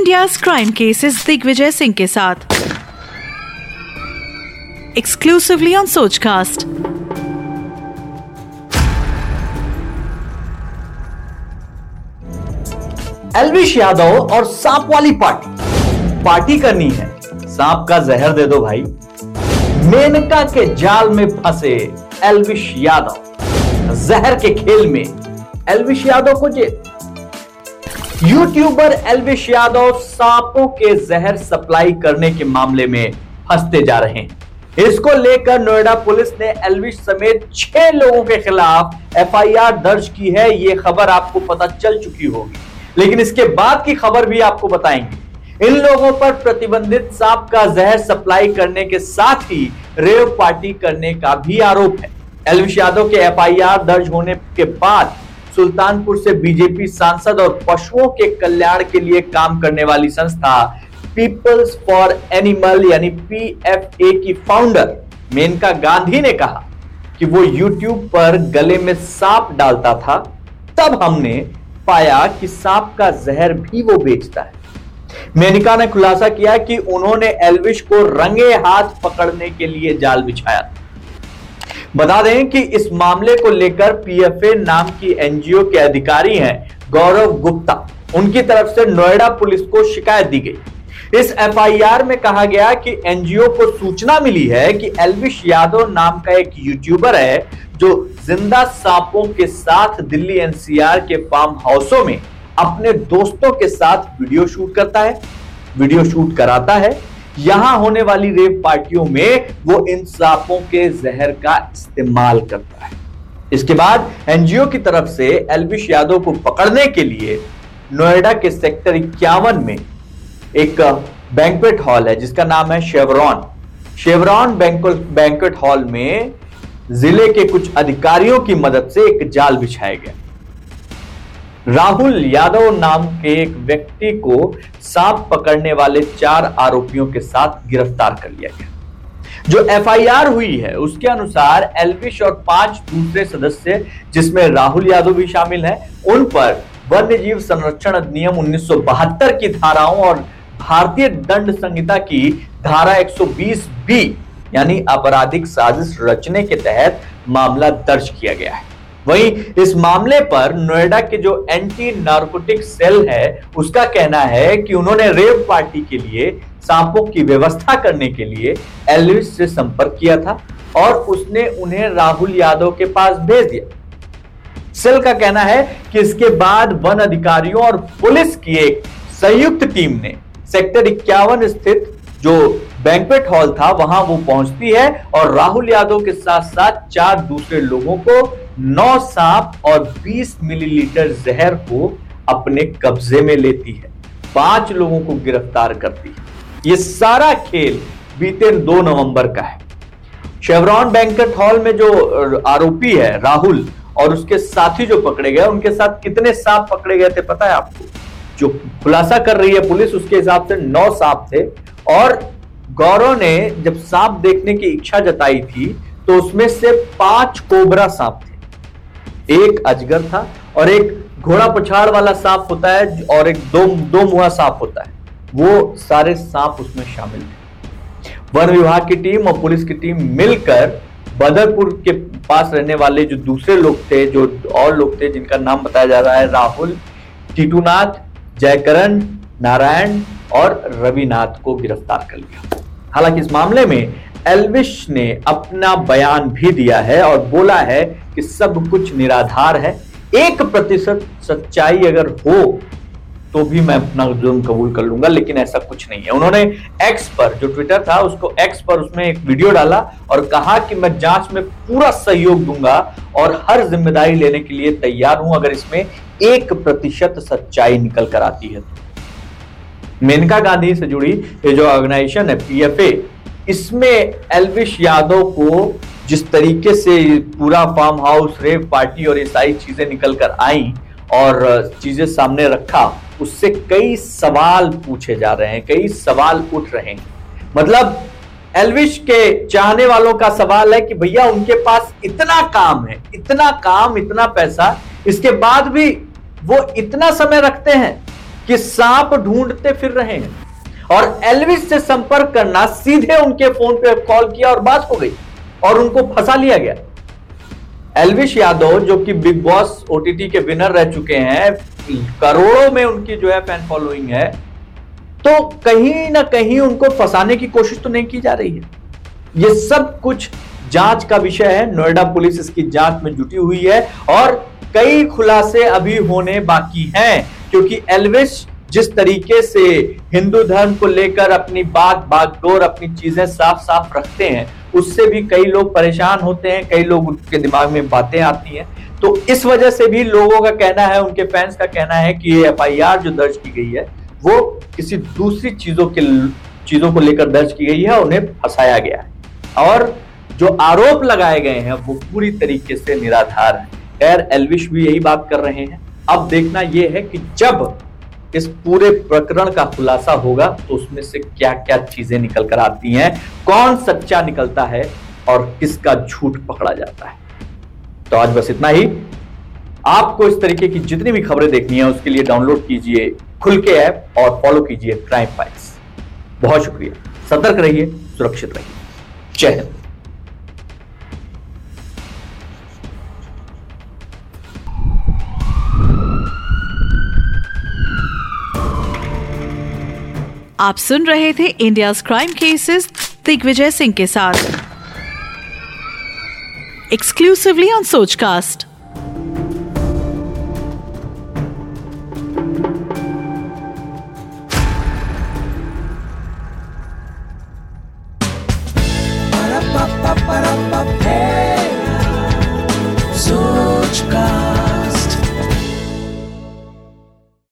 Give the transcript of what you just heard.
India crime cases Digvijay Singh के साथ exclusively on Sochcast Elvish Yadav और सांप वाली पार्टी। पार्टी करनी है। सांप का जहर दे दो भाई। मेनका के जाल में फंसे एलविश यादव जहर के खेल में। एलविश यादव को जेल यूट्यूबर एलविश यादव सांपों के जहर सप्लाई करने के मामले में फंसते जा रहे हैं। इसको लेकर नोएडा पुलिस ने एलविश समेत छह लोगों के खिलाफ एफआईआर दर्ज की है, ये खबर आपको पता चल चुकी होगी। लेकिन इसके बाद की खबर भी आपको बताएँगे। इन लोगों पर प्रतिबंधित सांप का जहर सप्लाई करने के साथ ही रेव पार्टी करने का भी आरोप है। एलविश यादव के एफआईआर दर्ज होने के बाद सुल्तानपुर से बीजेपी सांसद और पशुओं के कल्याण के लिए काम करने वाली संस्था पीपल्स फॉर एनिमल, यानी पीएफए की फाउंडर मेनका गांधी ने कहा कि वो यूट्यूब पर गले में सांप डालता था, तब हमने पाया कि सांप का जहर भी वो बेचता है। मेनिका ने खुलासा किया कि उन्होंने एलविश को रंगे हाथ पकड़ने के लिए जाल बिछाया बता दें कि इस मामले को लेकर पीएफए नाम की एनजीओ के अधिकारी हैं गौरव गुप्ता। उनकी तरफ़ से नोएडा पुलिस को शिकायत दी गई। इस एफआईआर में कहा गया कि एनजीओ को सूचना मिली है कि एलविश यादव नाम का एक यूट्यूबर है जो ज़िंदा सांपों के साथ दिल्ली एनसीआर के फार्म हाउसों में अपने दोस्तों के साथ वीडियो शूट करता है। वीडियो शूट कराता है यहाँ होने वाली रेप पार्टियों में वो इन सांपों के जहर का इस्तेमाल करता है। इसके बाद एनजीओ की तरफ़ से एलविश यादव को पकड़ने के लिए नोएडा के सेक्टर इक्यावन में एक बैंकवेट हॉल है, जिसका नाम है Chevron. Chevron bank banquet hall में ज़िले के कुछ अधिकारियों की मदद से एक जाल बिछाया गया। राहुल यादव नाम के एक व्यक्ति को सांप पकड़ने वाले चार आरोपियों के साथ गिरफ़्तार कर लिया गया। जो एफआईआर हुई है, उसके अनुसार एलविश और पाँच दूसरे सदस्य, जिसमें राहुल यादव भी शामिल हैं, उन पर वन्य जीव संरक्षण अधिनियम उन्नीस सौ बहत्तर की धाराओं और भारतीय दंड संहिता की धारा 120 बी, यानी आपराधिक साजिश रचने के तहत मामला दर्ज किया गया है। वहीं इस मामले पर नोएडा के जो एंटी नार्कोटिक सेल है, उसका कहना है कि उन्होंने रेव पार्टी के लिए सांपों की व्यवस्था करने के लिए एलविस से संपर्क किया था और उसने उन्हें राहुल यादव के पास भेज दिया। सेल का कहना है कि इसके बाद वन अधिकारियों और पुलिस की एक संयुक्त टीम ने सेक्टर इक्यावन स्थित जो बैंकवेट हॉल था, वहाँ वो पहुँचती है और राहुल यादव के साथ साथ चार दूसरे लोगों को नौ सांप और 20 मिलीलीटर जहर को अपने कब्जे में लेती है। पाँच लोगों को गिरफ़्तार करती है। ये सारा खेल बीते दो नवंबर का है। शेवरॉन बैंकेट हॉल में जो आरोपी है, राहुल, और उसके साथी जो पकड़े गए, उनके साथ कितने सांप पकड़े गए थे पता है आपको? जो खुलासा कर रही है पुलिस, उसके हिसाब से नौ सांप थे। और गौरव ने जब सांप देखने की इच्छा जताई थी तो उसमें से पाँच कोबरा सांप थे। एक अजगर था और एक घोड़ा पछाड़ वाला सांप होता है और एक दो दो मुहा सांप होता है। वो सारे सांप उसमें शामिल थे। वन विभाग की टीम और पुलिस की टीम मिलकर बदरपुर के पास रहने वाले जो दूसरे लोग थे, जो और लोग थे, जिनका नाम बताया जा रहा है, राहुल, टीटूनाथ, जयकरण, नारायण और रविनाथ को गिरफ़्तार कर लिया। हालाँकि इस मामले में एलविश ने अपना बयान भी दिया है और बोला है कि सब कुछ निराधार है। एक प्रतिशत सच्चाई अगर हो तो भी मैं अपना जुर्म कबूल कर लूँगा, लेकिन ऐसा कुछ नहीं है। उन्होंने एक्स पर, जो ट्विटर था, उसको एक्स पर उसमें एक वीडियो डाला और कहा कि मैं जाँच में पूरा सहयोग दूँगा और हर ज़िम्मेदारी लेने के लिए तैयार हूँ अगर इसमें एक प्रतिशत सच्चाई निकल कर आती है तो। मेनका गांधी से जुड़ी ये जो ऑर्गेनाइजेशन है पीएफए इसमें एलविश यादव को जिस तरीके से पूरा फार्म हाउस रेव पार्टी और ये सारी चीज़ें निकल कर आई और चीज़ें सामने रखा, उससे कई सवाल पूछे जा रहे हैं, कई सवाल उठ रहे हैं। मतलब एलविश के चाहने वालों का सवाल है कि भैया उनके पास इतना काम है, इतना काम, इतना पैसा, इसके बाद भी वो इतना समय रखते हैं कि सांप ढूंढते फिर रहे हैं। और एलविस से संपर्क करना, सीधे उनके फ़ोन पे कॉल किया और बात हो गई। और उनको फंसा लिया गया। एलविश यादव, जो कि बिग बॉस ओटीटी के विनर रह चुके हैं, करोड़ों में उनकी जो है फ़ैन फॉलोइंग है तो कहीं ना कहीं उनको फंसाने की कोशिश तो नहीं की जा रही है। ये सब कुछ जाँच का विषय है। नोएडा पुलिस इसकी जाँच में जुटी हुई है और कई खुलासे अभी होने बाकी हैं, क्योंकि एलविश जिस तरीके से हिंदू धर्म को लेकर अपनी बात, बागडोर, अपनी चीज़ें साफ़ साफ़ रखते हैं, उससे भी कई लोग परेशान होते हैं, कई लोग उनके दिमाग में बातें आती हैं। तो इस वजह से भी लोगों का कहना है, उनके फैंस का कहना है कि ये एफ़आईआर जो दर्ज की गई है, वो किसी दूसरी चीज़ों के चीज़ों को लेकर दर्ज की गई है उन्हें फंसाया गया है। और जो आरोप लगाए गए हैं, वो पूरी तरीके से निराधार है। खैर एलविश भी यही बात कर रहे हैं। अब देखना यह है कि जब इस पूरे प्रकरण का खुलासा होगा तो उसमें से क्या क्या चीज़ें निकल कर आती हैं, कौन सच्चा निकलता है और किसका झूठ पकड़ा जाता है। तो आज बस इतना ही। आपको इस तरीके की जितनी भी खबरें देखनी है, उसके लिए डाउनलोड कीजिए खुल के ऐप और फॉलो कीजिए क्राइम फाइल्स। बहुत शुक्रिया। सतर्क रहिए, सुरक्षित रहिए। जय हिंद। आप सुन रहे थे India crime cases Digvijay Singh के साथ। Exclusively on Sochcast